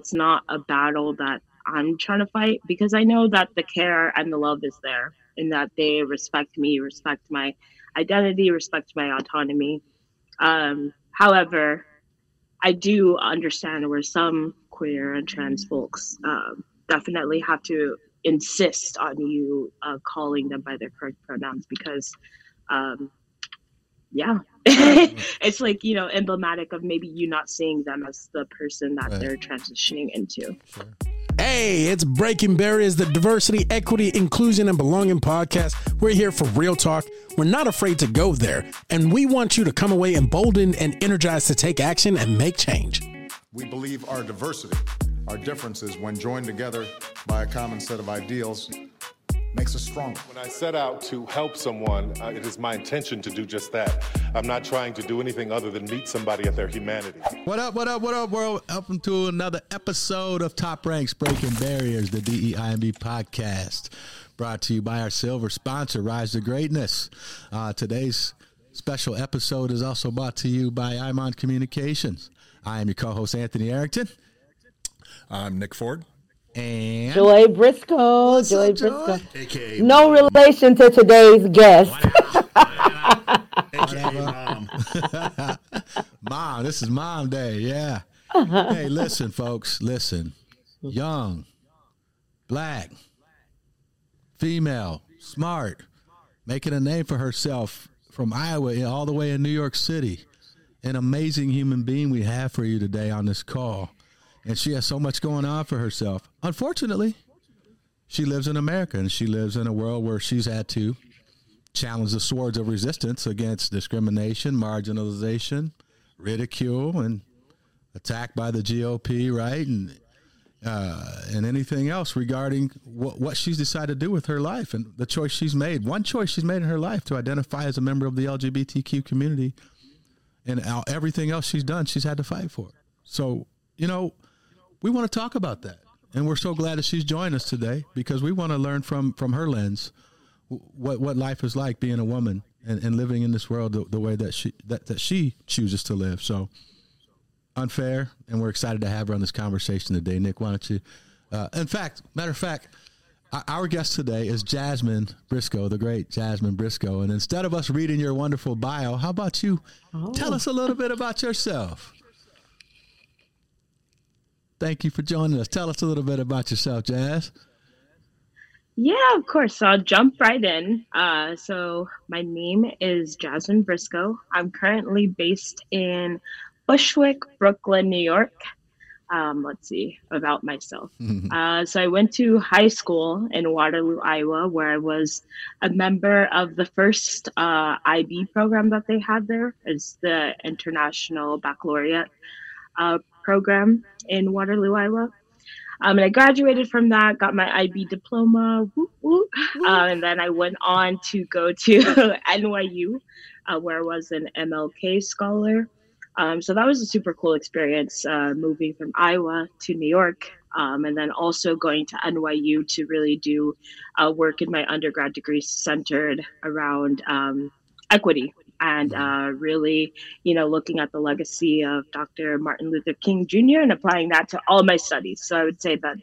it's not a battle that I'm trying to fight because I know that the care and the love is there and that they respect me, respect my identity, respect my autonomy. Um, however, I do understand where some queer and trans folks um, definitely have to insist on you uh, calling them by their correct pronouns because um, yeah it's like you know emblematic of maybe you not seeing them as the person that right. they're transitioning into sure. Hey, it's Breaking Barriers, the diversity, equity, inclusion, and belonging podcast. We're here for real talk. We're not afraid to go there, and we want you to come away emboldened and energized to take action and make change. We believe our diversity, our differences, when joined together by a common set of ideals, makes us stronger. When I set out to help someone, uh, it is my intention to do just that. I'm not trying to do anything other than meet somebody at their humanity. What up, what up, what up, world? Welcome to another episode of Top Ranks Breaking Barriers, the DEIMB podcast, brought to you by our silver sponsor, Rise to Greatness. Uh, today's special episode is also brought to you by Imon Communications. I am your co host, Anthony Arrington. I'm Nick Ford. And Joy Briscoe. What's Joy up, Briscoe. AKA no mom. relation to today's guest. mom. mom, this is mom day. Yeah. Uh-huh. hey, listen, folks. Listen. Young, black, female, smart, making a name for herself from Iowa all the way in New York City. An amazing human being we have for you today on this call and she has so much going on for herself. Unfortunately, she lives in America and she lives in a world where she's had to challenge the swords of resistance against discrimination, marginalization, ridicule, and attack by the GOP, right? And uh, and anything else regarding what, what she's decided to do with her life and the choice she's made. One choice she's made in her life to identify as a member of the LGBTQ community, and everything else she's done, she's had to fight for. So you know, we want to talk about that. And we're so glad that she's joined us today because we want to learn from from her lens what what life is like being a woman and, and living in this world the, the way that she that, that she chooses to live. So unfair, and we're excited to have her on this conversation today. Nick, why don't you? Uh, in fact, matter of fact, our guest today is Jasmine Briscoe, the great Jasmine Briscoe. And instead of us reading your wonderful bio, how about you oh. tell us a little bit about yourself? Thank you for joining us. Tell us a little bit about yourself, Jazz. Yeah, of course. So I'll jump right in. Uh, so my name is Jasmine Briscoe. I'm currently based in Bushwick, Brooklyn, New York. Um, let's see about myself. Mm-hmm. Uh, so I went to high school in Waterloo, Iowa, where I was a member of the first uh, IB program that they had there. It's the International Baccalaureate uh, program in Waterloo, Iowa. Um, and I graduated from that, got my IB diploma, whoop, whoop. Uh, and then I went on to go to NYU, uh, where I was an MLK scholar. Um, so that was a super cool experience, uh, moving from Iowa to New York, um, and then also going to NYU to really do uh, work in my undergrad degree centered around um, equity and mm-hmm. uh, really, you know, looking at the legacy of Dr. Martin Luther King Jr. and applying that to all my studies. So I would say that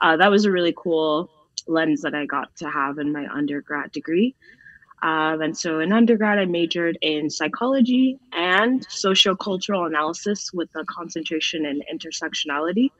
uh, that was a really cool lens that I got to have in my undergrad degree. Um, and so in undergrad, I majored in psychology and sociocultural analysis with a concentration in intersectionality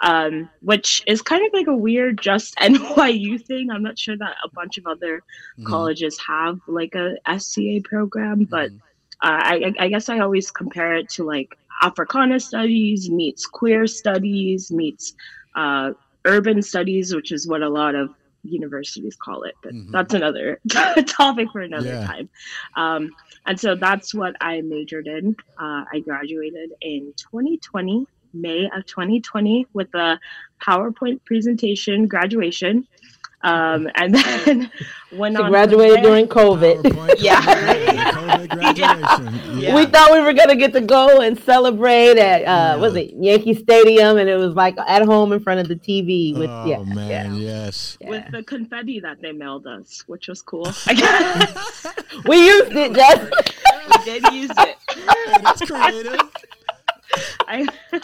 um, which is kind of like a weird just NYU thing. I'm not sure that a bunch of other mm-hmm. colleges have like a SCA program, but mm-hmm. uh, I, I, guess I always compare it to like Africana studies meets queer studies meets uh, urban studies, which is what a lot of universities call it. But mm-hmm. that's another topic for another yeah. time. Um, and so that's what I majored in. Uh, I graduated in 2020 May of 2020 with a PowerPoint presentation graduation. Um, and then went she on. graduated during COVID. yeah. COVID yeah. yeah. We thought we were gonna get to go and celebrate at uh, yeah. was it Yankee Stadium, and it was like at home in front of the TV with oh, yeah, man, yes, with the confetti that they mailed us, which was cool. we used it, Jess. we did use it. Hey, that's creative. I,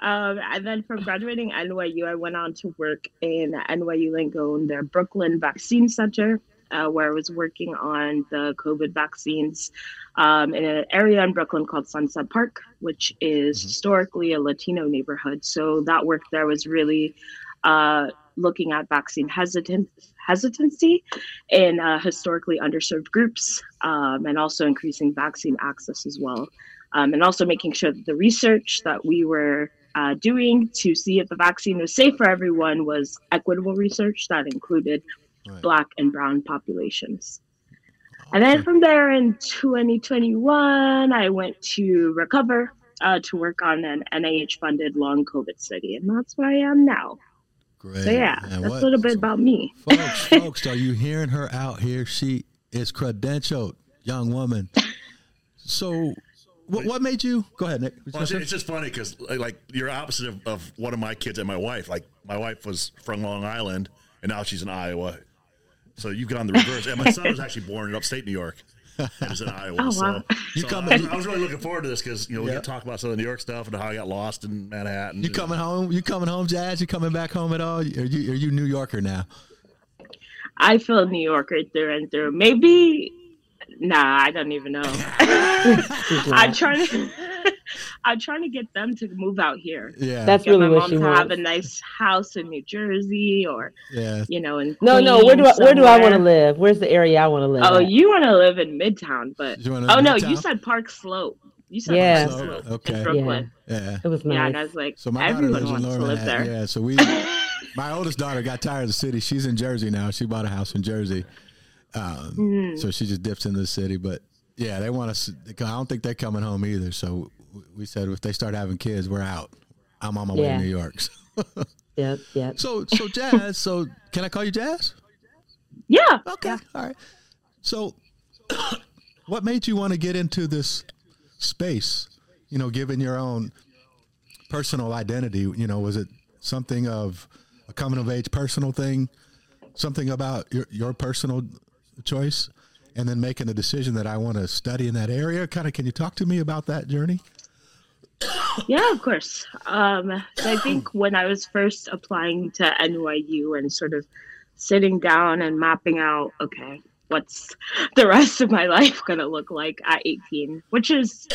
um, and then from graduating NYU, I went on to work in NYU Langone, their Brooklyn Vaccine Center, uh, where I was working on the COVID vaccines um, in an area in Brooklyn called Sunset Park, which is mm-hmm. historically a Latino neighborhood. So that work there was really uh, looking at vaccine hesitant, hesitancy in uh, historically underserved groups um, and also increasing vaccine access as well. Um, and also making sure that the research that we were uh, doing to see if the vaccine was safe for everyone was equitable research that included right. Black and Brown populations. And then from there in 2021, I went to Recover uh, to work on an NIH funded long COVID study. And that's where I am now. Great. So, yeah, and that's what, a little bit so, about me. Folks, folks, are you hearing her out here? She is credentialed, young woman. So, what, what made you go ahead, Nick? Well, it's, just funny because like you're opposite of, of one of my kids and my wife. Like my wife was from Long Island, and now she's in Iowa. So you've gone the reverse. and my son was actually born in upstate New York. And is in Iowa. Oh, wow. So, you so I, was, I, was, really looking forward to this because you know we yeah. talk about some of the New York stuff and how I got lost in Manhattan. You coming home? You coming home, Jazz? You coming back home at all? Are you are you New Yorker now? I feel New Yorker through and through. Maybe Nah, I don't even know. I'm trying to. I'm trying to get them to move out here. Yeah, that's get really my what mom she to wants. have a nice house in New Jersey, or yeah, you know, in no, no. Where do I, where do I want to live? Where's the area I want to live? Oh, at? you want to live in Midtown, but oh Midtown? no, you said Park Slope. You said yeah. Park Slope okay. in Brooklyn. Yeah. yeah, it was nice. Yeah, and I was like, so my everyone wants to live there. Yeah, so we. my oldest daughter got tired of the city. She's in Jersey now. She bought a house in Jersey. Um, mm. So she just dips into the city. But yeah, they want us. I don't think they're coming home either. So we said if they start having kids, we're out. I'm on my yeah. way to New York. yep, yep. So, so Jazz. so can I call you Jazz? Yeah. Okay. Yeah. All right. So, what made you want to get into this space? You know, given your own personal identity, you know, was it something of a coming of age personal thing? Something about your, your personal choice? and then making a decision that I want to study in that area. Kind of, can you talk to me about that journey? Yeah, of course. Um, so I think when I was first applying to NYU and sort of sitting down and mapping out, okay, what's the rest of my life going to look like at 18 which is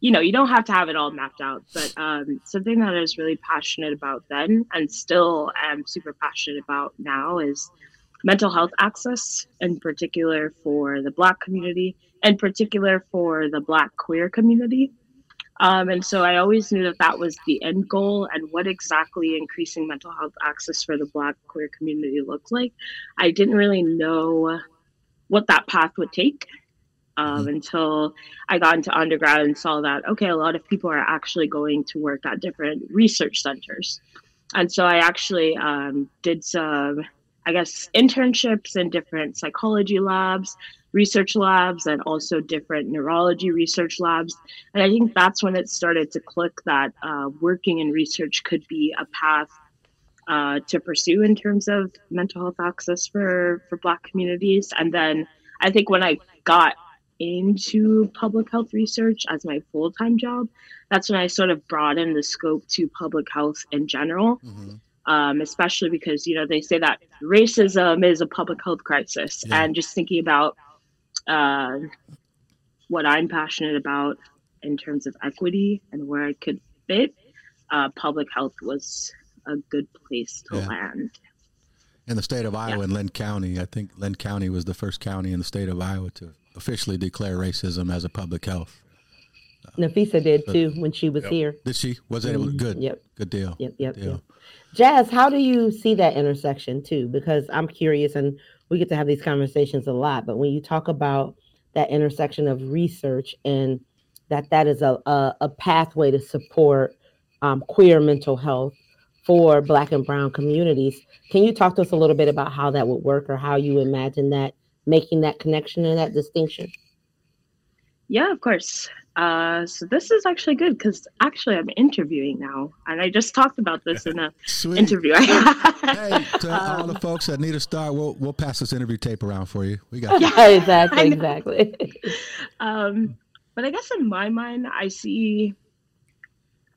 you know you don't have to have it all mapped out but um, something that i was really passionate about then and still am super passionate about now is mental health access, in particular for the Black community, in particular for the Black queer community. Um, and so I always knew that that was the end goal and what exactly increasing mental health access for the Black queer community looked like. I didn't really know what that path would take um, mm-hmm. until I got into undergrad and saw that, okay, a lot of people are actually going to work at different research centers. And so I actually um, did some I guess, internships in different psychology labs, research labs, and also different neurology research labs. And I think that's when it started to click that uh, working in research could be a path uh, to pursue in terms of mental health access for, for Black communities. And then I think when I got into public health research as my full time job, that's when I sort of broadened the scope to public health in general. Mm-hmm um, especially because you know they say that racism is a public health crisis, yeah. and just thinking about uh, what I'm passionate about in terms of equity and where I could fit, uh, public health was a good place to yeah. land. In the state of Iowa, yeah. in Linn County, I think Linn County was the first county in the state of Iowa to officially declare racism as a public health. Nafisa did too when she was yep. here. Did she? Was it mm-hmm. good? Yep. Good deal. Yep. Yep. Good deal. Yep. Jazz, how do you see that intersection too? Because I'm curious and we get to have these conversations a lot, but when you talk about that intersection of research and that that is a, a, a pathway to support um, queer mental health for black and brown communities can you talk to us a little bit about how that would work or how you imagine that making that connection and that distinction yeah of course uh, so this is actually good because actually I'm interviewing now, and I just talked about this in a interview. hey, to um, all the folks that need a star, we'll we'll pass this interview tape around for you. We got yeah, exactly, exactly. um, but I guess in my mind, I see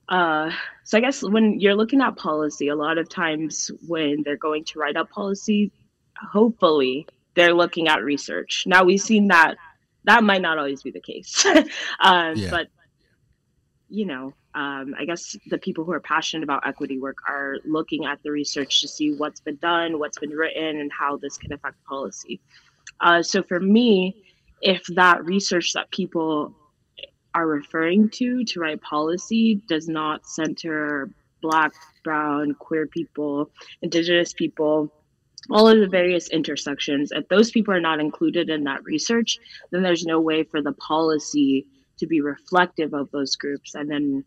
Uh, so I guess when you're looking at policy, a lot of times when they're going to write up policy, hopefully they're looking at research. Now we've seen that that might not always be the case, um, yeah. but you know, um, I guess the people who are passionate about equity work are looking at the research to see what's been done, what's been written, and how this can affect policy. Uh, so for me, if that research that people are referring to to write policy does not center Black, Brown, queer people, Indigenous people, all of the various intersections, if those people are not included in that research, then there's no way for the policy to be reflective of those groups. And then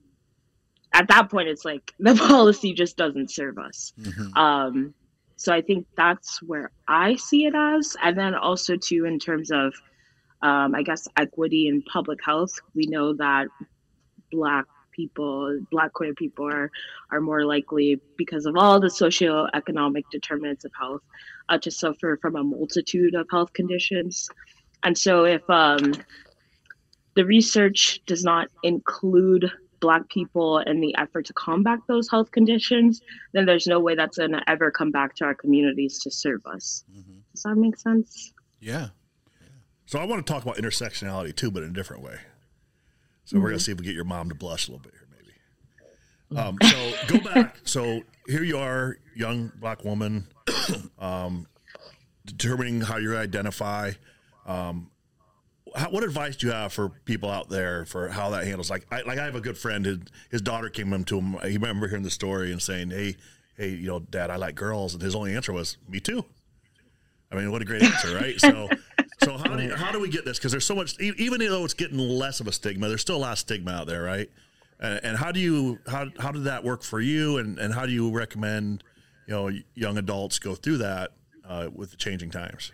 at that point, it's like the policy just doesn't serve us. Mm-hmm. Um, so I think that's where I see it as. And then also, too, in terms of, um, I guess, equity in public health, we know that Black people, Black queer people are, are more likely, because of all the socioeconomic determinants of health, uh, to suffer from a multitude of health conditions. And so, if um, the research does not include Black people in the effort to combat those health conditions, then there's no way that's going to ever come back to our communities to serve us. Mm-hmm. Does that make sense? Yeah. So I want to talk about intersectionality too, but in a different way. So mm-hmm. we're going to see if we get your mom to blush a little bit here, maybe. Um, so go back. So here you are, young black woman, um, determining how you identify. Um, how, what advice do you have for people out there for how that handles? Like, I, like I have a good friend. His, his daughter came up to him. He remember hearing the story and saying, "Hey, hey, you know, Dad, I like girls," and his only answer was, "Me too." I mean, what a great answer, right? So, so how do how do we get this? Because there's so much. Even though it's getting less of a stigma, there's still a lot of stigma out there, right? And, and how do you how how did that work for you? And and how do you recommend you know young adults go through that uh, with the changing times?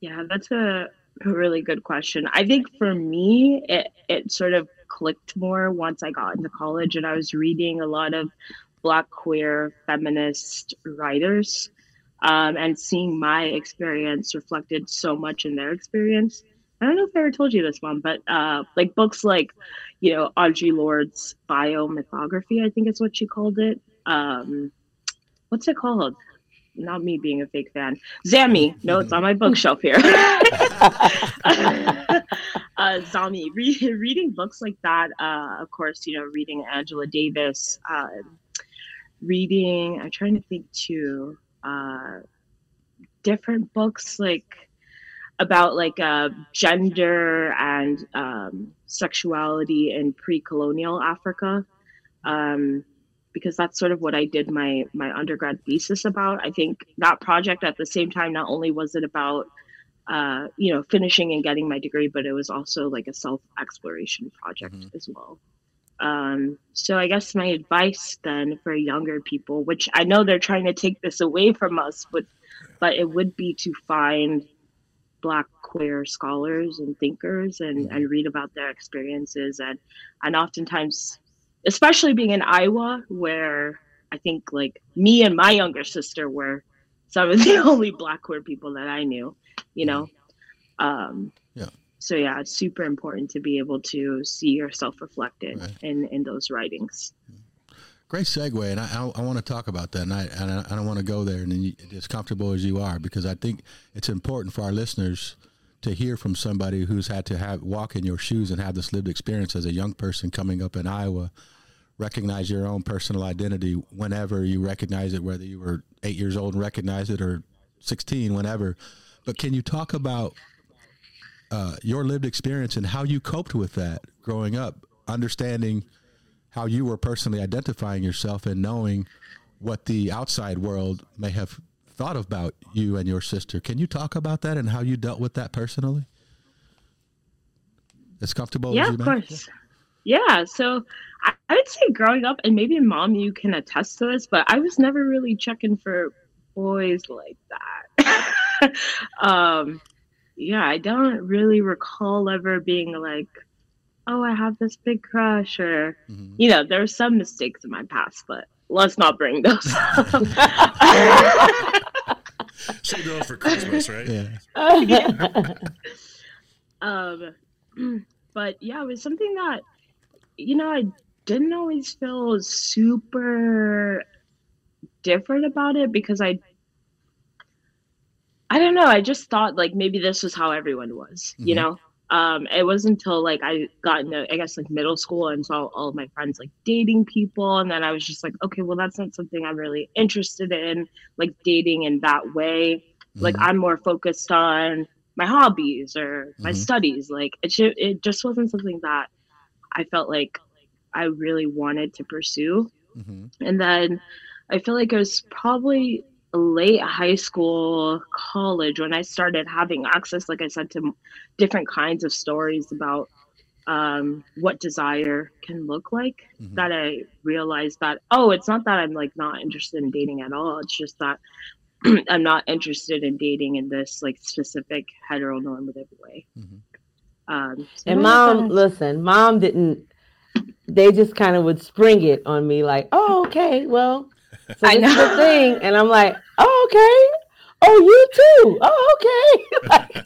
Yeah, that's a a really good question. I think for me, it, it sort of clicked more once I got into college and I was reading a lot of Black queer feminist writers um, and seeing my experience reflected so much in their experience. I don't know if I ever told you this one, but uh, like books like, you know, Audre Lorde's biomythography, I think is what she called it. Um, what's it called? not me being a fake fan. Zami, no, it's on my bookshelf here. uh, Zami, re- reading books like that, uh, of course, you know, reading Angela Davis, uh, reading, I'm trying to think too, uh, different books like about like uh, gender and um, sexuality in pre-colonial Africa. Um, because that's sort of what I did my my undergrad thesis about. I think that project at the same time not only was it about uh, you know finishing and getting my degree, but it was also like a self exploration project mm-hmm. as well. Um, so I guess my advice then for younger people, which I know they're trying to take this away from us, but but it would be to find black queer scholars and thinkers and, and read about their experiences and and oftentimes especially being in Iowa, where I think like me and my younger sister were some of the only black queer people that I knew, you know. Um. So yeah, it's super important to be able to see yourself reflected right. in in those writings. Great segue, and I, I, I want to talk about that, and I, and I, I don't want to go there and you, as comfortable as you are, because I think it's important for our listeners to hear from somebody who's had to have walk in your shoes and have this lived experience as a young person coming up in Iowa, recognize your own personal identity whenever you recognize it, whether you were eight years old and recognize it or 16, whenever. But can you talk about uh, your lived experience and how you coped with that growing up, understanding how you were personally identifying yourself and knowing what the outside world may have thought about you and your sister. Can you talk about that and how you dealt with that personally? As comfortable yeah, as you of course. Yeah. yeah. So I, I would say growing up, and maybe mom, you can attest to this, but I was never really checking for boys like that. um, yeah, I don't really recall ever being like, oh, I have this big crush, or, mm-hmm. you know, there were some mistakes in my past, but let's not bring those up. Save those for Christmas, right? Yeah. yeah. um, but yeah, it was something that, you know, I didn't always feel super different about it because I I don't know, I just thought like maybe this was how everyone was, you Mhm. know? Um, it wasn't until like I got into I guess like middle school and saw all of my friends like dating people and then I was just like, okay, well that's not something I'm really interested in, like dating in that way. Like Mhm. I'm more focused on my hobbies or my Mhm. studies. Like it should, it just wasn't something that I felt like I really wanted to pursue. Mhm. And then I feel like it was probably late high school, college when I started having access, like I said, to different kinds of stories about um, what desire can look like. Mhm. That I realized that, oh, it's not that I'm like not interested in dating at all. It's just that I'm not interested in dating in this like specific heteronormative way. Mhm. Um, so And mom, that's- listen, mom didn't. They just kind of would spring it on me, like, "Oh, okay, well, so I this is the know. thing," and I'm like, "Oh, okay, oh, you too, oh, okay." Like,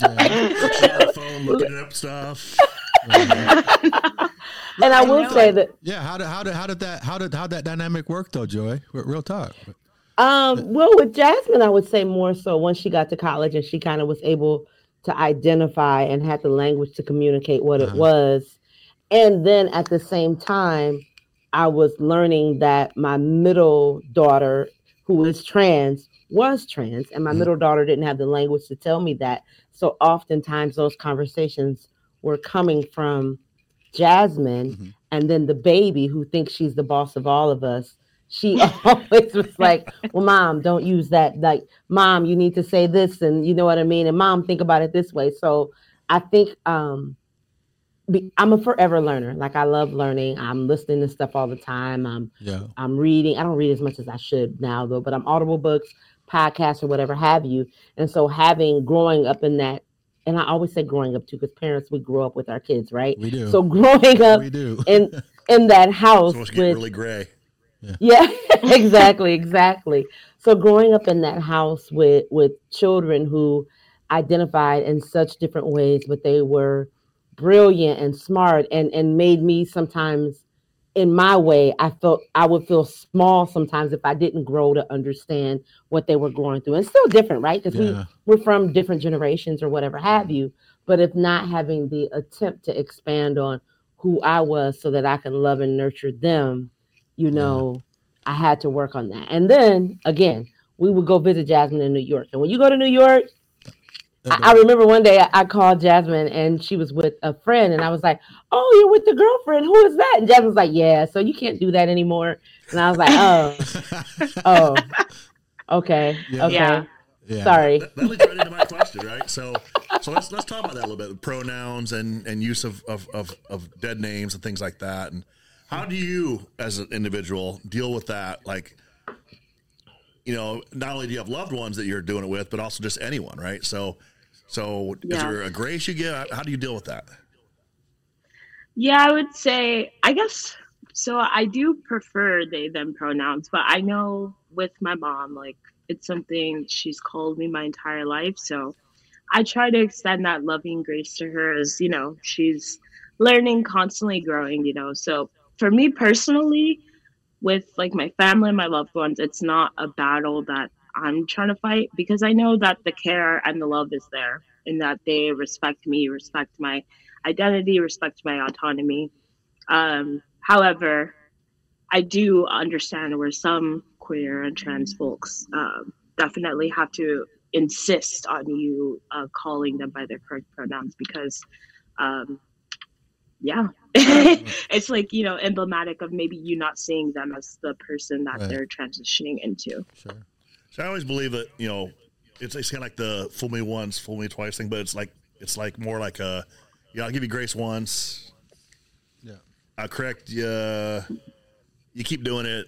On the phone looking up stuff. and I I will know say it. that Yeah, how did how did how did that how did how that dynamic work though, Joy? Real talk. Um, well, with Jasmine, I would say more so once she got to college and she kind of was able to identify and had the language to communicate what it Uh-huh. was. And then at the same time, I was learning that my middle daughter, who is trans, was trans, and my Mhm. middle daughter didn't have the language to tell me that. So oftentimes those conversations were coming from Jasmine Mhm. and then the baby who thinks she's the boss of all of us she always was like well mom don't use that like mom you need to say this and you know what i mean and mom think about it this way so i think um be, i'm a forever learner like i love learning i'm listening to stuff all the time i'm Yeah. i'm reading i don't read as much as i should now though but i'm audible books podcasts or whatever have you and so having growing up in that and i always say growing up too because parents we grow up with our kids right We do. so growing up we do. in in that house to with really gray. yeah exactly exactly so growing up in that house with with children who identified in such different ways but they were brilliant and smart and and made me sometimes in my way i felt i would feel small sometimes if i didn't grow to understand what they were going through. And still different right? Because Yeah. we we're from different generations or whatever have you. But if not having the attempt to expand on who i was so that i can love and nurture them you know i had to work on that. And then again we would go visit jasmine in new york. And when you go to new york I, I remember one day I, I called Jasmine and she was with a friend, and I was like, "Oh, you're with the girlfriend? Who is that?" And Jasmine was like, "Yeah, so you can't do that anymore." And I was like, "Oh, oh, okay, Yeah. okay, Yeah. yeah. sorry." That, that leads right into my question, right? So, so let's let's talk about that a little bit. Pronouns and and use of of of, of dead names and things like that. And how do you, as an individual, deal with that? Like, you know, not only do you have loved ones that you're doing it with, but also just anyone, right? So, so is there a grace you get? How do you deal with that? Yeah, I would say, I guess, so I do prefer they, them pronouns, but I know with my mom, like, it's something she's called me my entire life. So I try to extend that loving grace to her as, you know, she's learning, constantly growing, you know. So for me personally, with like my family and my loved ones, it's not a battle that I'm trying to fight because I know that the care and the love is there and that they respect me, respect my identity, respect my autonomy. Um, however, I do understand where some queer and trans folks um, definitely have to insist on you uh, calling them by their correct pronouns because, um, yeah, it's like you know emblematic of maybe you not seeing them as the person that Right. they're transitioning into. Sure. So I always believe that you know, it's it's kind of like the fool me once, fool me twice thing, but it's like it's like more like a, yeah, I'll give you grace once, Yeah. I'll correct you. You keep doing it.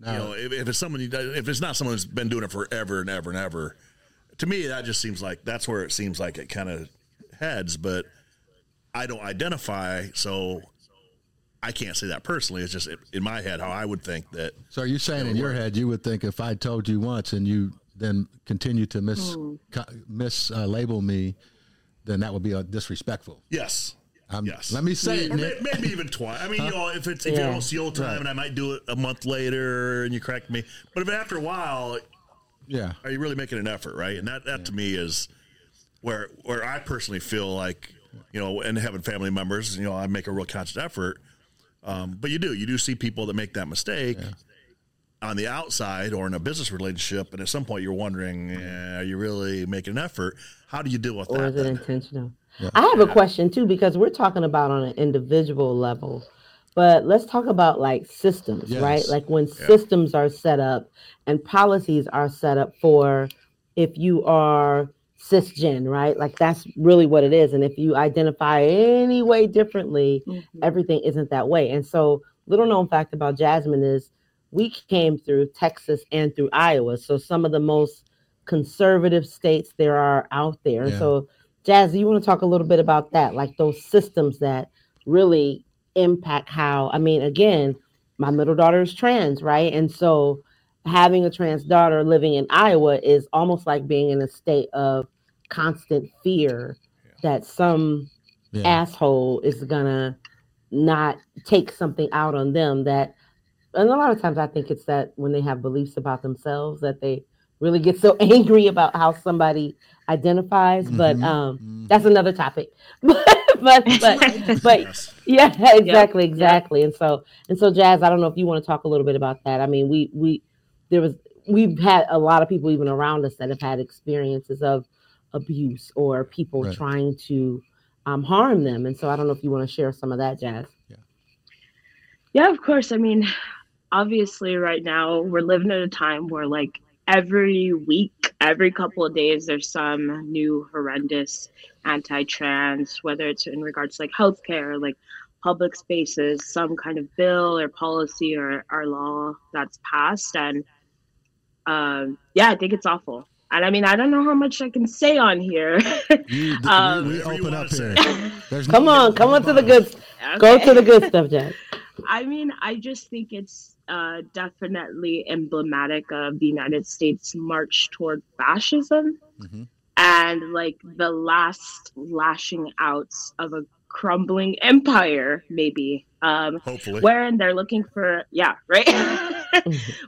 Now, You know, if, if it's someone you, if it's not someone who's been doing it forever and ever and ever, to me that just seems like that's where it seems like it kind of heads. But I don't identify, so I can't say that personally. It's just in my head how I would think that. so are you saying in your head you would think if I told you once and you then continue to mis Hmm. co- mis uh, me, then that would be uh, disrespectful. Yes, Um, Yes. Let me say it, Or maybe even twice. I mean, you know, if it's if Yeah. you don't see old time, and I might do it a month later, and you correct me. But if after a while, Yeah. are you really making an effort, right? And that that to me is where where I personally feel like you know, and having family members, you know, I make a real conscious effort. Um, but you do, you do see people that make that mistake on the outside or in a business relationship, and at some point you're wondering, eh, are you really making an effort? How do you deal with that? or is it then? intentional? I have a question too because we're talking about on an individual level, but let's talk about like systems, right? Like when systems are set up and policies are set up for if you are cisgen, right? Like that's really what it is. And if you identify any way differently, Mhm. everything isn't that way. And so, little known fact about Jasmine is we came through Texas and through Iowa. So, some of the most conservative states there are out there. Yeah. So, Jazz, you want to talk a little bit about that, like those systems that really impact how, I mean, again, my middle daughter is trans, right? And so, having a trans daughter living in Iowa is almost like being in a state of constant fear that some Yeah. asshole is gonna not take something out on them that and a lot of times I think it's that when they have beliefs about themselves that they really get so angry about how somebody identifies. But Mhm. um Mhm. that's another topic. but but but but Yes. yeah, exactly, yeah. exactly. And so and so Jazz, I don't know if you want to talk a little bit about that. I mean, we we there was we've had a lot of people even around us that have had experiences of abuse or people Right. trying to um, harm them. And so I don't know if you want to share some of that, Jazz. Yeah, of course. I mean, obviously, right now we're living at a time where, like, every week, every couple of days, there's some new horrendous anti trans, whether it's in regards to like healthcare, like public spaces, some kind of bill or policy or, or law that's passed. And um, yeah, I think it's awful. And I mean, I don't know how much I can say on here. You, we- Um, we, Whatever open up here. There's Come no- on, come on to the good go to the good stuff, Jack. I mean, I just think it's uh, definitely emblematic of the United States march toward fascism Mhm. and like the last lashing outs of a crumbling empire, maybe. Um, Hopefully. wherein they're looking for, yeah, right?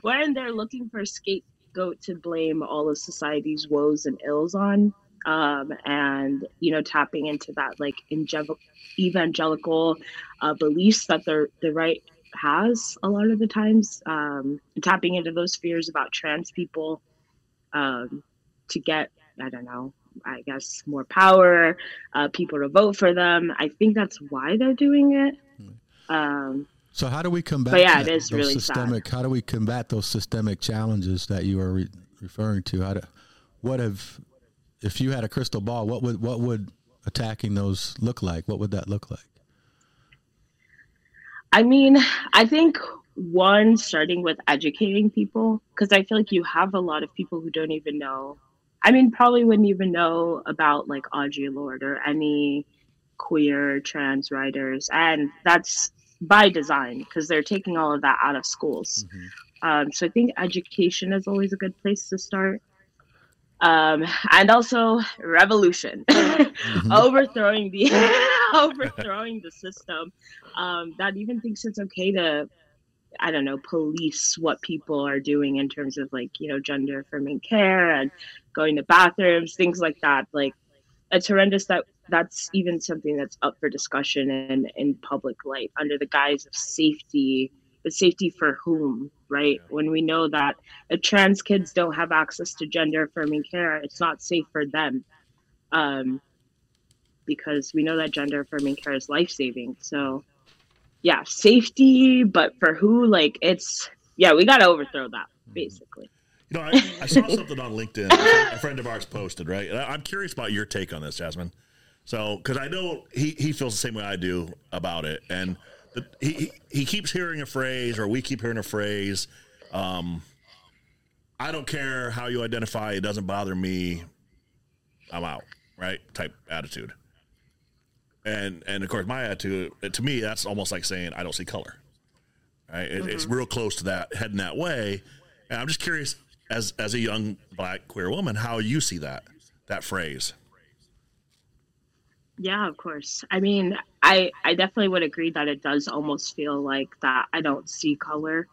wherein they're looking for a scapegoat to blame all of society's woes and ills on. Um, and, you know, tapping into that like evangelical uh, beliefs that the the right has a lot of the times, um, tapping into those fears about trans people um, to get I don't know, I guess more power, uh, people to vote for them. I think that's why they're doing it. So how do we combat? But yeah, it that- is those really sad. systemic. How do we combat those systemic challenges that you are re- referring to? How do, what have, if you had a crystal ball, what would what would attacking those look like? What would that look like? I mean, I think one starting with educating people because I feel like you have a lot of people who don't even know. I mean, probably wouldn't even know about like Audre Lorde or any queer trans writers, and that's by design because they're taking all of that out of schools. Um, so I think education is always a good place to start. Um, and also revolution, overthrowing the overthrowing the system um, that even thinks it's okay to, I don't know, police what people are doing in terms of like you know gender affirming care and going to bathrooms, things like that. Like it's horrendous that that's even something that's up for discussion in in public light under the guise of safety. But safety for whom, right? When we know that if trans kids don't have access to gender affirming care, it's not safe for them. Um, because we know that gender affirming care is life saving. So, yeah, safety, but for who? Like, it's, yeah, we got to overthrow that, basically. You know, I, I saw something on LinkedIn. A friend of ours posted, right? And I- I'm curious about your take on this, Jasmine. So, because I know he, he feels the same way I do about it, and the, he, he he keeps hearing a phrase, or we keep hearing a phrase. Um, I don't care how you identify; it doesn't bother me. I'm out, right? Type attitude. And and of course, my attitude to me that's almost like saying I don't see color. Right? It, It's real close to that, heading that way. And I'm just curious, as as a young black queer woman, how you see that that phrase. Yeah, of course. I mean, I I definitely would agree that it does almost feel like that I don't see color.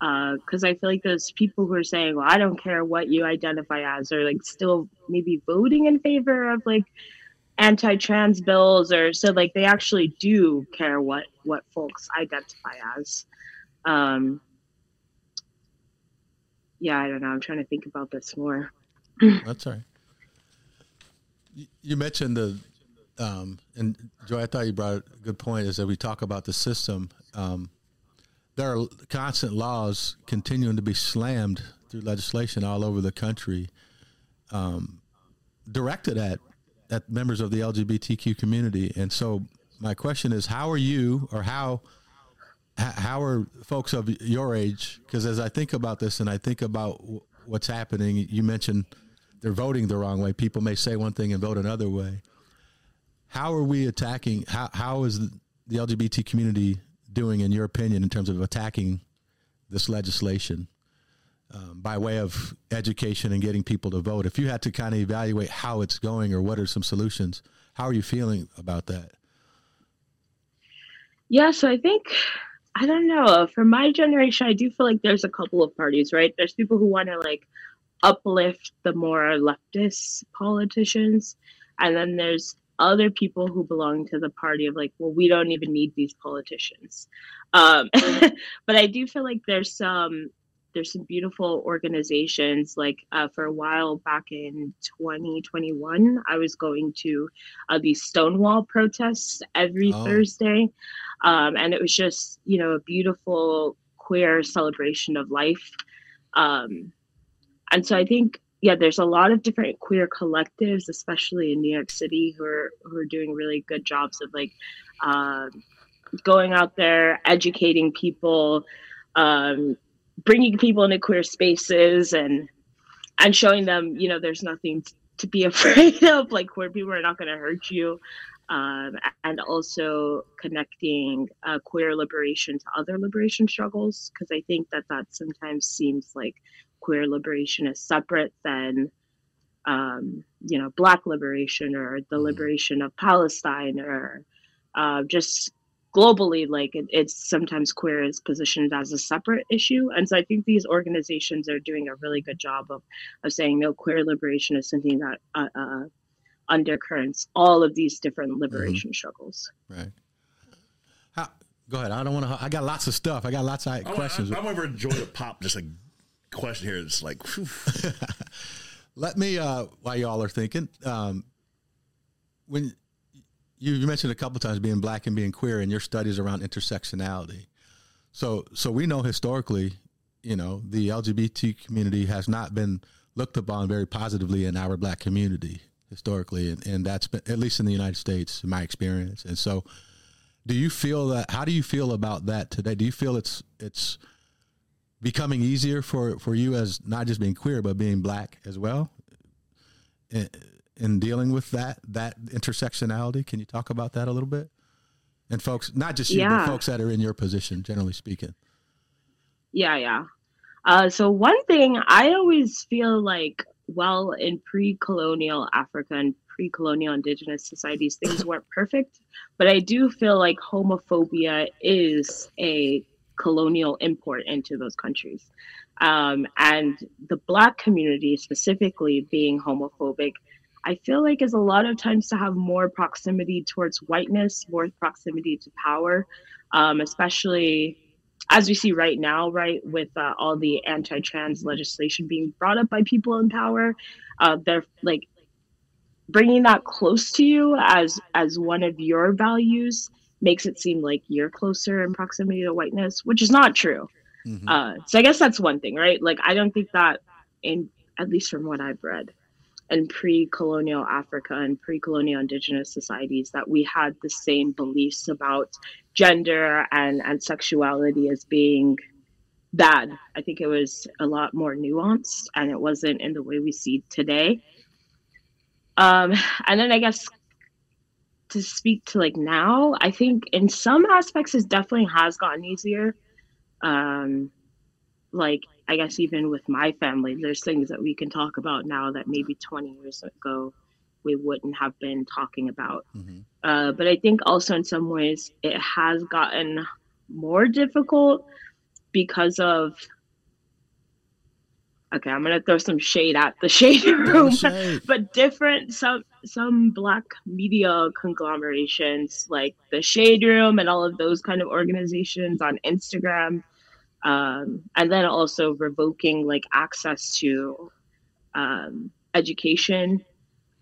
Because uh, I feel like those people who are saying, "Well, I don't care what you identify as," are like still maybe voting in favor of like anti-trans bills, or so like they actually do care what what folks identify as. Um, yeah, I don't know. I'm trying to think about this more. That's all right. You mentioned the um, and Joy, I thought you brought a good point. Is that we talk about the system. Um, there are constant laws continuing to be slammed through legislation all over the country, um, directed at at members of the LGBTQ community. And so, my question is, how are you, or how how are folks of your age? Because as I think about this, and I think about what's happening, you mentioned they're voting the wrong way. People may say one thing and vote another way how are we attacking? How how is the, LGBT community doing, in your opinion, in terms of attacking this legislation um, by way of education and getting people to vote? If you had to kind of evaluate how it's going or what are some solutions, how are you feeling about that? Yeah, so I think I don't know. For my generation, I do feel like there's a couple of parties, right? There's people who want to like uplift the more leftist politicians, and then there's other people who belong to the party of like, well, we don't even need these politicians. Um, but I do feel like there's some there's some beautiful organizations. Like uh, for a while back in 2021, I was going to uh, these Stonewall protests every oh. Thursday, um, and it was just you know a beautiful queer celebration of life. Um, and so I think yeah, there's a lot of different queer collectives, especially in New York City, who are who are doing really good jobs of like um, going out there, educating people, um, bringing people into queer spaces, and and showing them, you know, there's nothing to be afraid of. Like queer people are not going to hurt you, um, and also connecting uh, queer liberation to other liberation struggles, because I think that that sometimes seems like queer liberation is separate than um, you know black liberation or the mm-hmm. liberation of palestine or uh, just globally like it, it's sometimes queer is positioned as a separate issue and so i think these organizations are doing a really good job of, of saying no queer liberation is something that uh, uh, undercurrents all of these different mm-hmm. liberation mm-hmm. struggles right How, go ahead i don't want to i got lots of stuff i got lots of questions I, I, i'm ever enjoy the pop just like question here. It's like, let me, uh, while y'all are thinking, um, when you, you mentioned a couple times being black and being queer and your studies around intersectionality. So, so we know historically, you know, the LGBT community has not been looked upon very positively in our black community historically. And, and that's been, at least in the United States, in my experience. And so do you feel that, how do you feel about that today? Do you feel it's, it's, becoming easier for, for you as not just being queer but being black as well? In, in dealing with that that intersectionality can you talk about that a little bit? And folks not just you yeah. but folks that are in your position generally speaking. Yeah yeah. Uh, so one thing i always feel like well in pre-colonial africa and pre-colonial indigenous societies things weren't perfect but i do feel like homophobia is a colonial import into those countries. Um, and the Black community, specifically being homophobic, I feel like is a lot of times to have more proximity towards whiteness, more proximity to power, um, especially as we see right now, right, with uh, all the anti trans legislation being brought up by people in power. Uh, they're like bringing that close to you as as one of your values makes it seem like you're closer in proximity to whiteness, which is not true. Mm-hmm. Uh, so I guess that's one thing, right? Like I don't think that in at least from what I've read in pre-colonial Africa and pre-colonial indigenous societies that we had the same beliefs about gender and and sexuality as being bad. I think it was a lot more nuanced and it wasn't in the way we see today. Um, and then I guess to speak to like now, I think in some aspects it definitely has gotten easier. Um, like I guess even with my family, there's things that we can talk about now that maybe 20 years ago we wouldn't have been talking about. Mm-hmm. Uh, but I think also in some ways it has gotten more difficult because of okay i'm gonna throw some shade at the shade room but different some some black media conglomerations like the shade room and all of those kind of organizations on instagram um, and then also revoking like access to um, education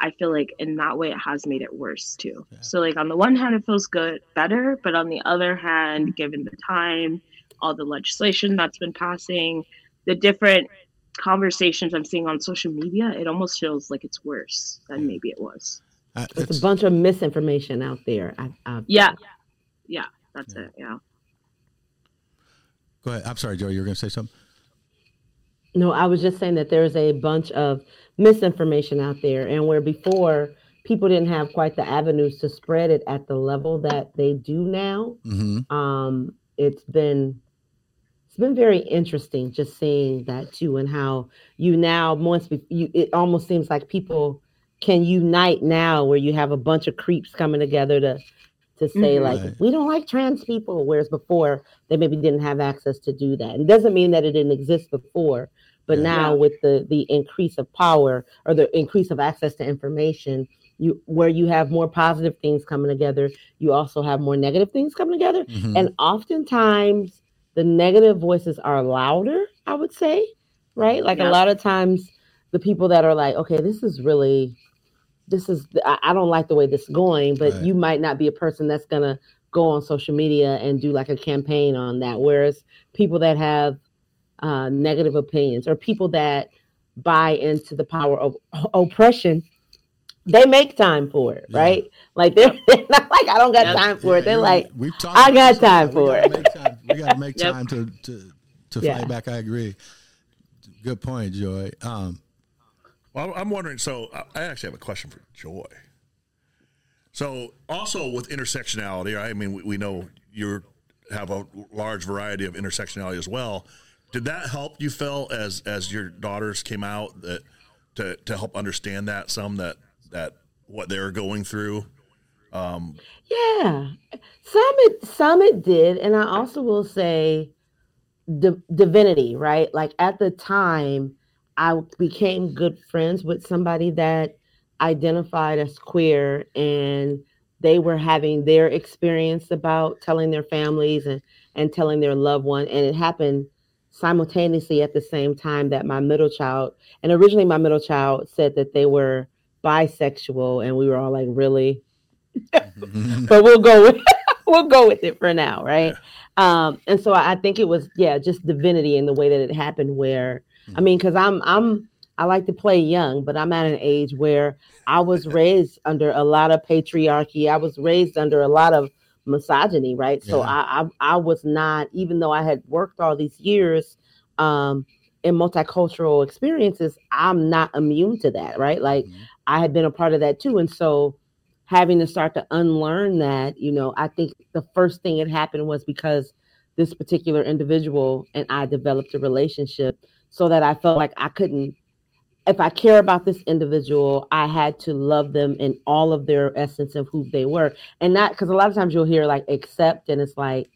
i feel like in that way it has made it worse too yeah. so like on the one hand it feels good better but on the other hand given the time all the legislation that's been passing the different conversations I'm seeing on social media, it almost feels like it's worse than maybe it was. Uh, There's a bunch of misinformation out there. I, I, yeah, yeah, that's yeah. it. Yeah. Go ahead. I'm sorry, Joe. You were going to say something. No, I was just saying that there's a bunch of misinformation out there, and where before people didn't have quite the avenues to spread it at the level that they do now. Mm-hmm. Um, it's been it's been very interesting just seeing that too and how you now once you it almost seems like people can unite now where you have a bunch of creeps coming together to to say mm-hmm. like we don't like trans people whereas before they maybe didn't have access to do that it doesn't mean that it didn't exist before but yeah. now with the the increase of power or the increase of access to information you where you have more positive things coming together you also have more negative things coming together mm-hmm. and oftentimes the negative voices are louder, I would say, right? Like yeah. a lot of times the people that are like, okay, this is really, this is, I, I don't like the way this is going, but right. you might not be a person that's going to go on social media and do like a campaign on that. Whereas people that have uh, negative opinions or people that buy into the power of oppression, they make time for it, yeah. right? Like they're, they're, not like I don't got yep. time for it. They're like I got time for it. Time. We got to make time yep. to to to yeah. fight back. I agree. Good point, Joy. Um, well, I'm wondering. So I actually have a question for Joy. So also with intersectionality. I mean, we, we know you have a large variety of intersectionality as well. Did that help you, Phil, as as your daughters came out that to to help understand that some that that what they're going through? Um, yeah, some it some it did, and I also will say, di- divinity, right? Like at the time, I became good friends with somebody that identified as queer, and they were having their experience about telling their families and and telling their loved one, and it happened simultaneously at the same time that my middle child and originally my middle child said that they were bisexual, and we were all like, really? But we'll go with we'll go with it for now, right? Yeah. Um, and so I think it was yeah, just divinity in the way that it happened. Where mm-hmm. I mean, because I'm I'm I like to play young, but I'm at an age where I was raised under a lot of patriarchy. I was raised under a lot of misogyny, right? Yeah. So I, I I was not, even though I had worked all these years um, in multicultural experiences, I'm not immune to that, right? Like mm-hmm. I had been a part of that too. And so having to start to unlearn that, you know, I think the first thing that happened was because this particular individual and I developed a relationship so that I felt like I couldn't if I care about this individual, I had to love them in all of their essence of who they were. And not because a lot of times you'll hear like accept, and it's like,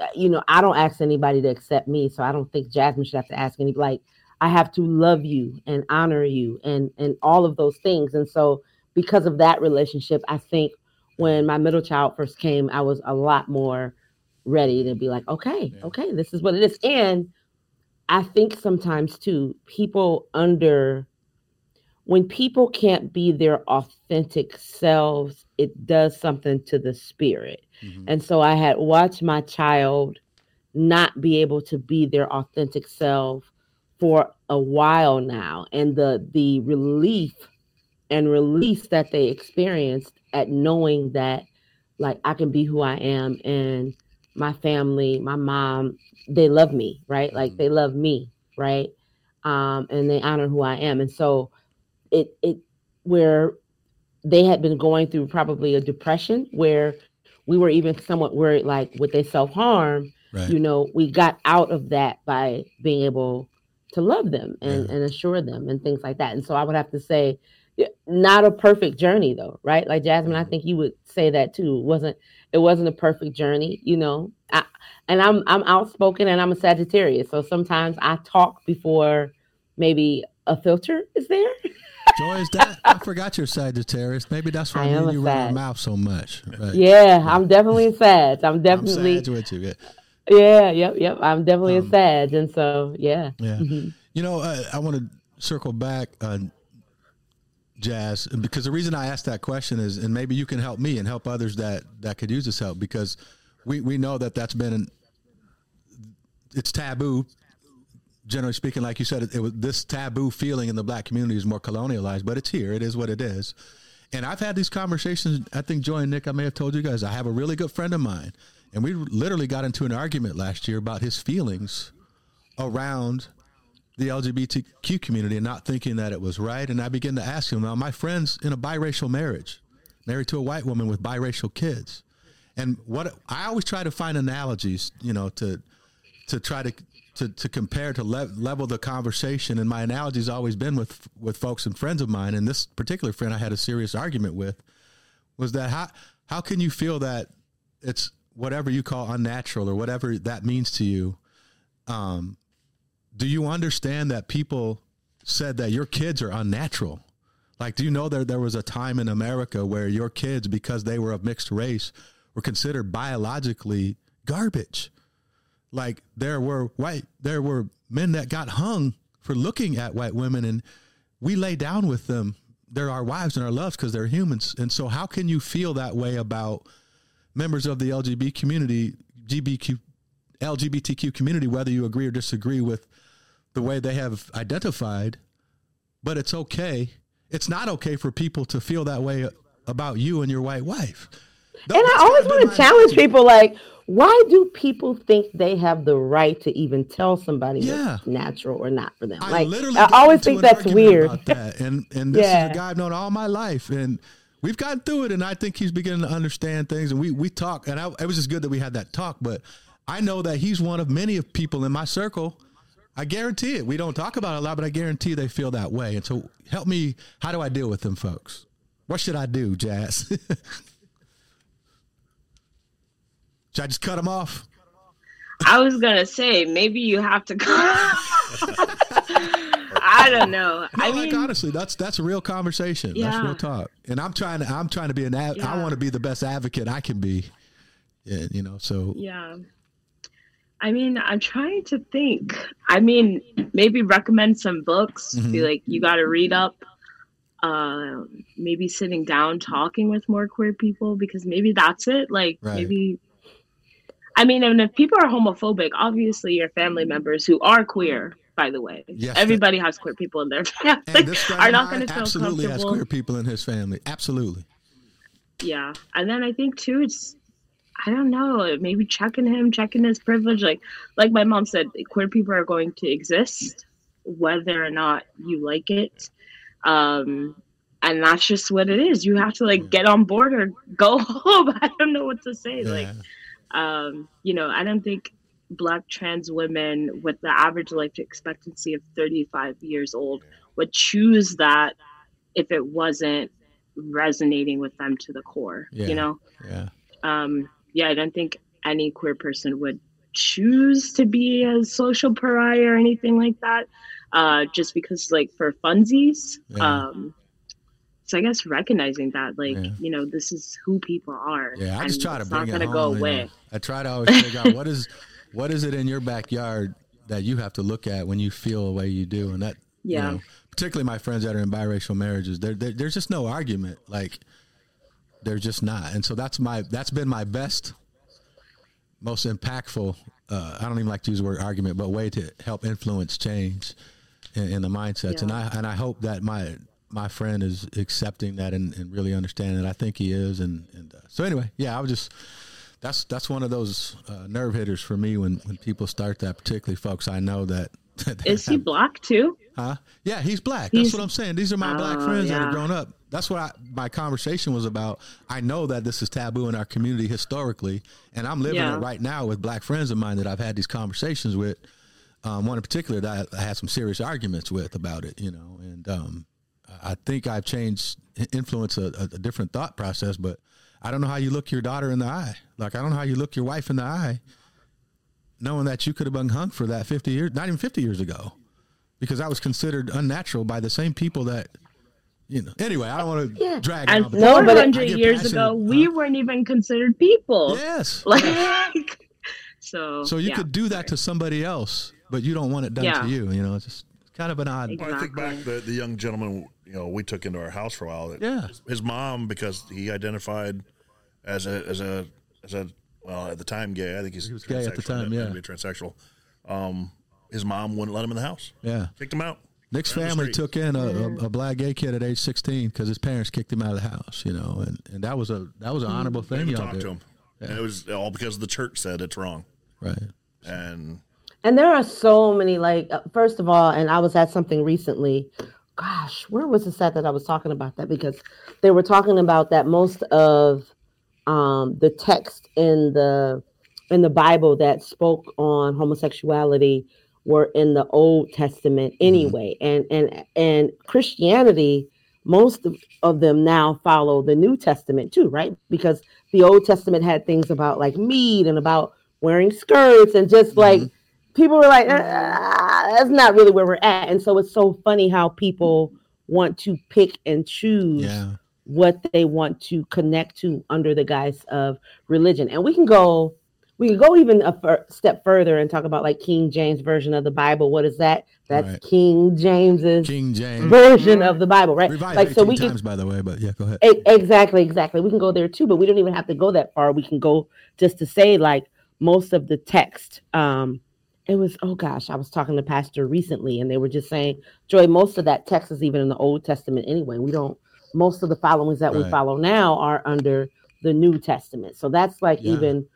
uh, you know, I don't ask anybody to accept me. So I don't think Jasmine should have to ask any like I have to love you and honor you and and all of those things. And so because of that relationship, I think when my middle child first came, I was a lot more ready to be like, okay, yeah. okay, this is what it is. And I think sometimes too, people under when people can't be their authentic selves, it does something to the spirit. Mm-hmm. And so I had watched my child not be able to be their authentic self for a while now and the the relief and release that they experienced at knowing that like I can be who I am and my family, my mom, they love me, right? Like mm-hmm. they love me, right? Um, and they honor who I am. And so it it where they had been going through probably a depression where we were even somewhat worried like would they self-harm right. you know we got out of that by being able to love them and, yeah. and assure them and things like that. And so I would have to say, not a perfect journey though, right? Like Jasmine, I think you would say that too. It wasn't it wasn't a perfect journey, you know. I, and I'm I'm outspoken and I'm a Sagittarius, so sometimes I talk before maybe a filter is there. Joy, is that I forgot you're Sagittarius. Maybe that's why I you run your mouth so much. Right? Yeah, I'm definitely sad. I'm definitely I'm with you. Yeah. yeah, yep, yep. I'm definitely um, a Sag, and so yeah. Yeah. Mm-hmm. You know, uh, I want to circle back. Uh, Jazz, because the reason I asked that question is, and maybe you can help me and help others that that could use this help, because we we know that that's been an, it's taboo. Generally speaking, like you said, it, it was this taboo feeling in the black community is more colonialized, but it's here. It is what it is. And I've had these conversations. I think Joy and Nick, I may have told you guys, I have a really good friend of mine, and we literally got into an argument last year about his feelings around the LGBTQ community and not thinking that it was right. And I began to ask him, now, my friend's in a biracial marriage, married to a white woman with biracial kids. And what I always try to find analogies, you know, to to try to to, to compare to le- level the conversation. And my analogy's always been with with folks and friends of mine. And this particular friend I had a serious argument with was that how how can you feel that it's whatever you call unnatural or whatever that means to you, um, do you understand that people said that your kids are unnatural? Like, do you know that there was a time in America where your kids, because they were of mixed race, were considered biologically garbage? Like, there were white, there were men that got hung for looking at white women, and we lay down with them. They're our wives and our loves because they're humans. And so, how can you feel that way about members of the LGBT community, LGBTQ community, whether you agree or disagree with the way they have identified, but it's okay. It's not okay for people to feel that way about you and your white wife. and I always want to challenge people like, why do people think they have the right to even tell somebody yeah. natural or not for them? I like, I always think that's weird. That. And and this yeah. is a guy I've known all my life, and we've gotten through it. And I think he's beginning to understand things. And we we talk, and I, it was just good that we had that talk. But I know that he's one of many of people in my circle I guarantee it. We don't talk about it a lot, but I guarantee they feel that way. And so help me. How do I deal with them folks? What should I do, Jazz? should I just cut them off? I was gonna say maybe you have to. Cut. I don't know. No, I mean, like honestly, that's that's a real conversation. Yeah. That's real talk. And I'm trying to I'm trying to be an yeah. I want to be the best advocate I can be. And you know, so yeah. I mean, I'm trying to think. I mean, maybe recommend some books. Mm-hmm. Be like, you got to read up. Uh, maybe sitting down, talking with more queer people because maybe that's it. Like, right. maybe. I mean, and if people are homophobic, obviously your family members who are queer, by the way, yes, everybody has queer people in their family, are not going to feel absolutely comfortable. has queer people in his family. Absolutely. Yeah, and then I think too, it's I don't know, maybe checking him, checking his privilege. Like, like my mom said, queer people are going to exist, whether or not you like it. Um, and that's just what it is. You have to like get on board or go home. I don't know what to say. Yeah. Like, um, you know, I don't think black trans women with the average life expectancy of 35 years old would choose that if it wasn't resonating with them to the core. Yeah. You know? Yeah. Um, yeah, I don't think any queer person would choose to be a social pariah or anything like that. Uh, just because like for funsies. Yeah. Um, so I guess recognizing that, like, yeah. you know, this is who people are. Yeah, I just try to bring not it home, go away. I try to always figure out what is what is it in your backyard that you have to look at when you feel the way you do, and that yeah. You know, particularly my friends that are in biracial marriages, there there's just no argument. Like they're just not. And so that's my that's been my best, most impactful. Uh, I don't even like to use the word argument, but way to help influence change in, in the mindsets. Yeah. And I and I hope that my my friend is accepting that and, and really understanding it. I think he is. And, and uh, so anyway, yeah, I was just that's that's one of those uh, nerve hitters for me when when people start that. Particularly folks I know that. is he black too? Huh? Yeah, he's black. He's, that's what I'm saying. These are my black oh, friends yeah. that have grown up that's what I, my conversation was about. I know that this is taboo in our community historically, and I'm living yeah. it right now with black friends of mine that I've had these conversations with. Um, one in particular that I had some serious arguments with about it, you know, and um, I think I've changed, influenced a, a different thought process, but I don't know how you look your daughter in the eye. Like I don't know how you look your wife in the eye, knowing that you could have been hung for that fifty years, not even fifty years ago, because that was considered unnatural by the same people that, you know. Anyway, I don't want to Yeah. drag. And it on, but No, four but hundred years passionate, ago, we huh? weren't even considered people. yes. Like, so. So you yeah. could do that to somebody else, but you don't want it done Yeah. to you. You know, it's just kind of an odd. Exactly. Well, I think back the the young gentleman you know we took into our house for a while. that Yeah. his, his mom because he identified as a as a as a well at the time gay. I think he's He was gay at the transsexual, time, maybe yeah. be transsexual. Um, his mom wouldn't let him in the house. Yeah. Kicked him out. Nick's Right on the family took in a, a, a black gay kid at age 16 because his parents kicked him out of the house, you know, and, and that was a that was an honorable They thing. even y'all talked did. to him, and it was all because the church said it's wrong. Right. And And there are so many, like, uh, first of all, and I was at something recently. Gosh, where was it at that I was talking about that? Because they were talking about that most of um, the text in the in the Bible that spoke on homosexuality were in the Old Testament anyway, and and and Christianity, most of, of them now follow the New Testament too, right? Because the Old Testament had things about like meat and about wearing skirts and just like people were like, "Ah, that's not really where we're at. And so it's so funny how people want to pick and choose Yeah. what they want to connect to under the guise of religion. And we can go, we can go even a fur- step further and talk about like King James version of the Bible. What is that? That's Right. King James's King James. version of the Bible, right? Revised Like so 18 we can times, by the way, but yeah, go ahead. E- Exactly, exactly. We can go there too, but we don't even have to go that far. We can go just to say like most of the text. Um, it was oh gosh, I was talking to pastor recently, and they were just saying, Joy, most of that text is even in the Old Testament anyway. We don't. Most of the followings that we follow now are under the New Testament. So that's like Yeah. even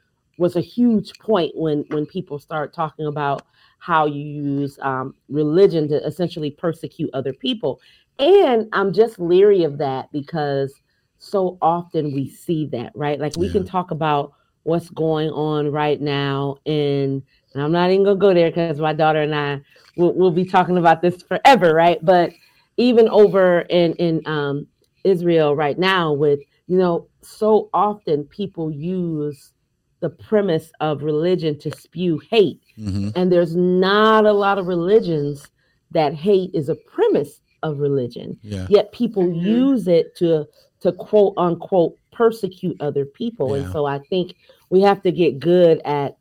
was a huge point when when people start talking about how you use um, religion to essentially persecute other people. And I'm just leery of that because so often we see that, right? Like we can talk about what's going on right now in, and I'm not even gonna go there because my daughter and I will we'll be talking about this forever, right? But even over in in um, Israel right now, with you know, so often people use the premise of religion to spew hate hmm and there's not a lot of religions that hate is a premise of religion Yeah. yet people use it to to quote unquote persecute other people Yeah. and so i think we have to get good at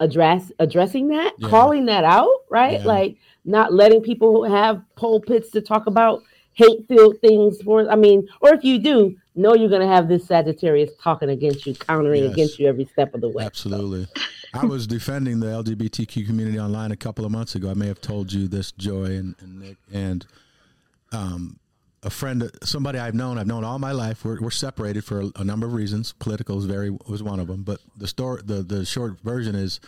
address addressing that Yeah. calling that out right Yeah. like not letting people have pulpits to talk about hate filled things for i mean or if you do know you're going to have this sagittarius talking against you countering Yes. against you every step of the way Absolutely. I was defending the LGBTQ community online a couple of months ago. I may have told you this, Joy and, and Nick, and um, a friend, somebody I've known, I've known all my life. We're, we're separated for a, a number of reasons. Political is very was one of them. But the story, the the short version is,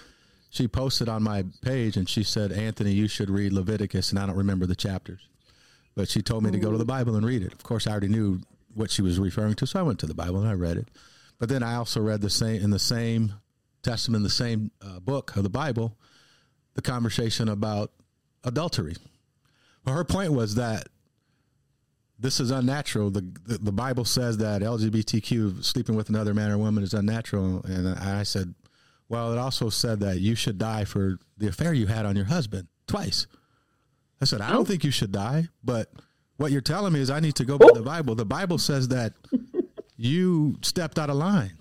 she posted on my page and she said, "Anthony, you should read Leviticus," and I don't remember the chapters, but she told me to go to the Bible and read it. Of course, I already knew what she was referring to, so I went to the Bible and I read it. But then I also read the same in the same testament, the same uh, book of the Bible, the conversation about adultery. Well, her point was that this is unnatural. The, the the Bible says that LGBTQ sleeping with another man or woman is unnatural, and I said, well, it also said that you should die for the affair you had on your husband twice. I said, I don't think you should die, but what you're telling me is I need to go by the Bible. The Bible says that you stepped out of line.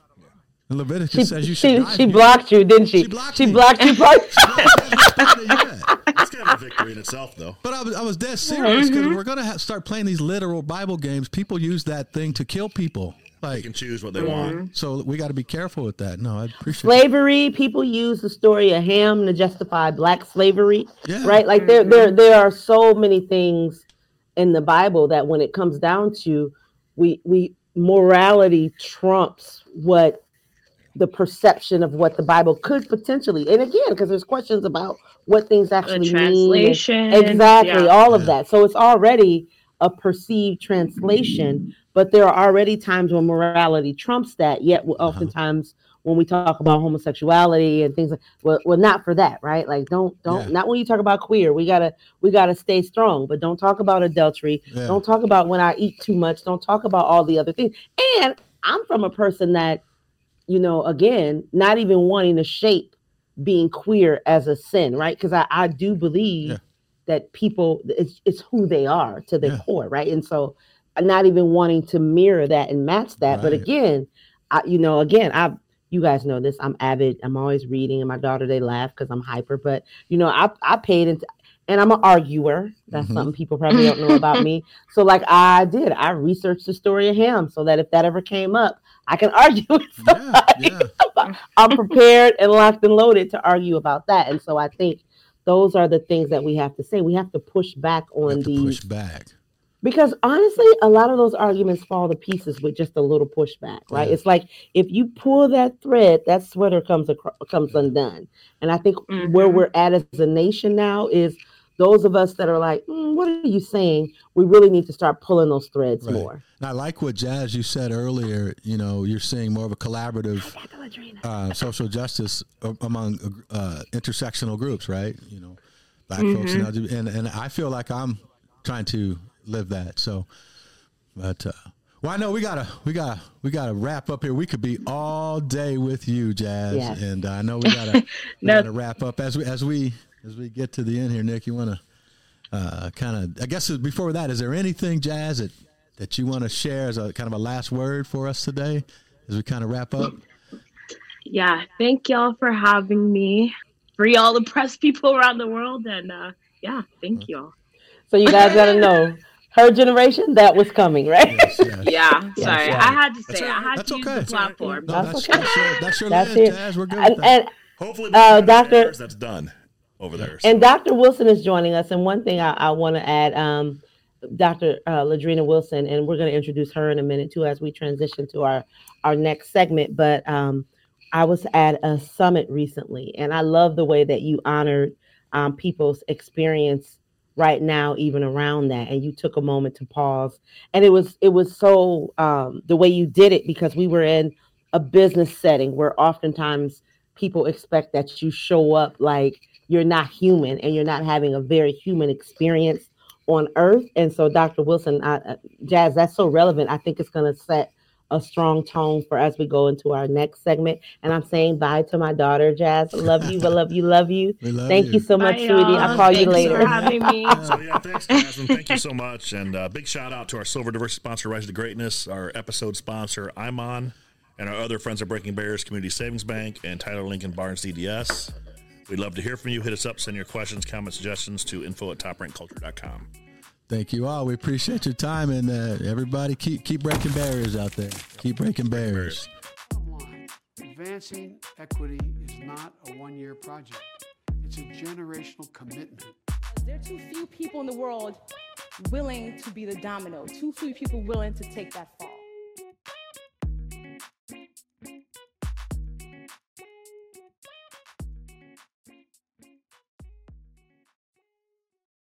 And Leviticus she, says you should she, die. she blocked you didn't she She blocked she me. blocked you Yeah. That's kind of a victory in itself, though. But I was, I was dead serious because mm-hmm. we're going to start playing these literal Bible games. People use that thing to kill people. They can choose what they mm-hmm. want. so we got to be careful with that. No, I appreciate slavery people use the story of ham to justify black slavery Yeah. right like there there there are so many things in the bible that when it comes down to we we morality trumps what the perception of what the bible could potentially and again because there's questions about what things actually mean and- translation, exactly yeah. all of that so it's already a perceived translation but there are already times when morality trumps that yet Uh-huh. oftentimes when we talk about homosexuality and things like well, well not for that right? Like don't don't Yeah. not when you talk about queer. We gotta we gotta stay strong but don't talk about adultery. Yeah. don't talk about when i eat too much. Don't talk about all the other things. And i'm from a person that you know again not even wanting to shape being queer as a sin right? Because I, I do believe Yeah. that people it's, it's who they are to their Yeah. core right? And so not even wanting to mirror that and match that. But again I, you know again i you guys know this i'm avid i'm always reading and my daughter they laugh because i'm hyper but you know i i paid into and i'm an arguer that's Mhm. something people probably don't know about me so like i did i researched the story of him so that if that ever came up i can argue with somebody yeah. i'm prepared and locked and loaded to argue about that and so i think those are the things that we have to say we have to push back on these push back. Because honestly, a lot of those arguments fall to pieces with just a little pushback, right? Yeah. It's like if you pull that thread, that sweater comes acro- comes undone. And I think where Mhm. we're at as a nation now is those of us that are like, "Mm, "What are you saying?" We really need to start pulling those threads Right. more. And I like what Jazz you said earlier. You know, you're seeing more of a collaborative uh, social justice among uh, intersectional groups, right? You know, black folks and, LGBT, and and I feel like I'm trying to live that. So, but uh, well, I know we gotta we gotta we gotta wrap up here. We could be all day with you, Jazz, Yes. and I know we gotta we No. gotta wrap up as we as we as we get to the end here. Nick, you want to uh, kind of I guess before that, is there anything, Jazz, that that you want to share as a kind of a last word for us today as we kind of wrap up? Yeah, thank y'all for having me. Free all the press people around the world, and uh, yeah, thank y'all. So you guys got to know, her generation that was coming, right? Yes, yes. Yeah, Yes, sorry, yes. I had to say, all I had That's to use okay. the That's all right. platform. No, That's that's, okay. that's your, that's your That's lens, it. Jazz. We're good And, with that. and Hopefully, Uh, Doctor- Doctor, that's done over there. And Dr. Wilson is joining us. And one thing I, I want to add, um, Dr. Uh, Ladrina Wilson, and we're going to introduce her in a minute too as we transition to our our next segment. But um, I was at a summit recently, and I love the way that you honored um, people's experience right now, even around that, and you took a moment to pause. And it was it was so um, the way you did it because we were in a business setting where oftentimes people expect that you show up like you're not human and you're not having a very human experience on earth and so dr wilson I, uh, jazz that's so relevant i think it's going to set a strong tone for as we go into our next segment and i'm saying bye to my daughter jazz love you I love you love you love thank you. you so much Bye, sweetie y'all. i'll call you later for having me. So yeah, thanks, Jasmine. Thank you so much, and uh, big shout out to our silver diversity sponsor, Rise to Greatness, our episode sponsor, Imon, and our other friends at Breaking Barriers Community Savings Bank and Tyler Lincoln Barnes DDS. We'd love to hear from you. Hit us up, send your questions, comments, suggestions to info at toprankculture.com. Thank you all. We appreciate your time, and uh, everybody keep keep breaking barriers out there. Keep breaking barriers. Bottom line, advancing equity is not a one year project, it's a generational commitment. There are too few people in the world willing to be the domino, too few people willing to take that fall.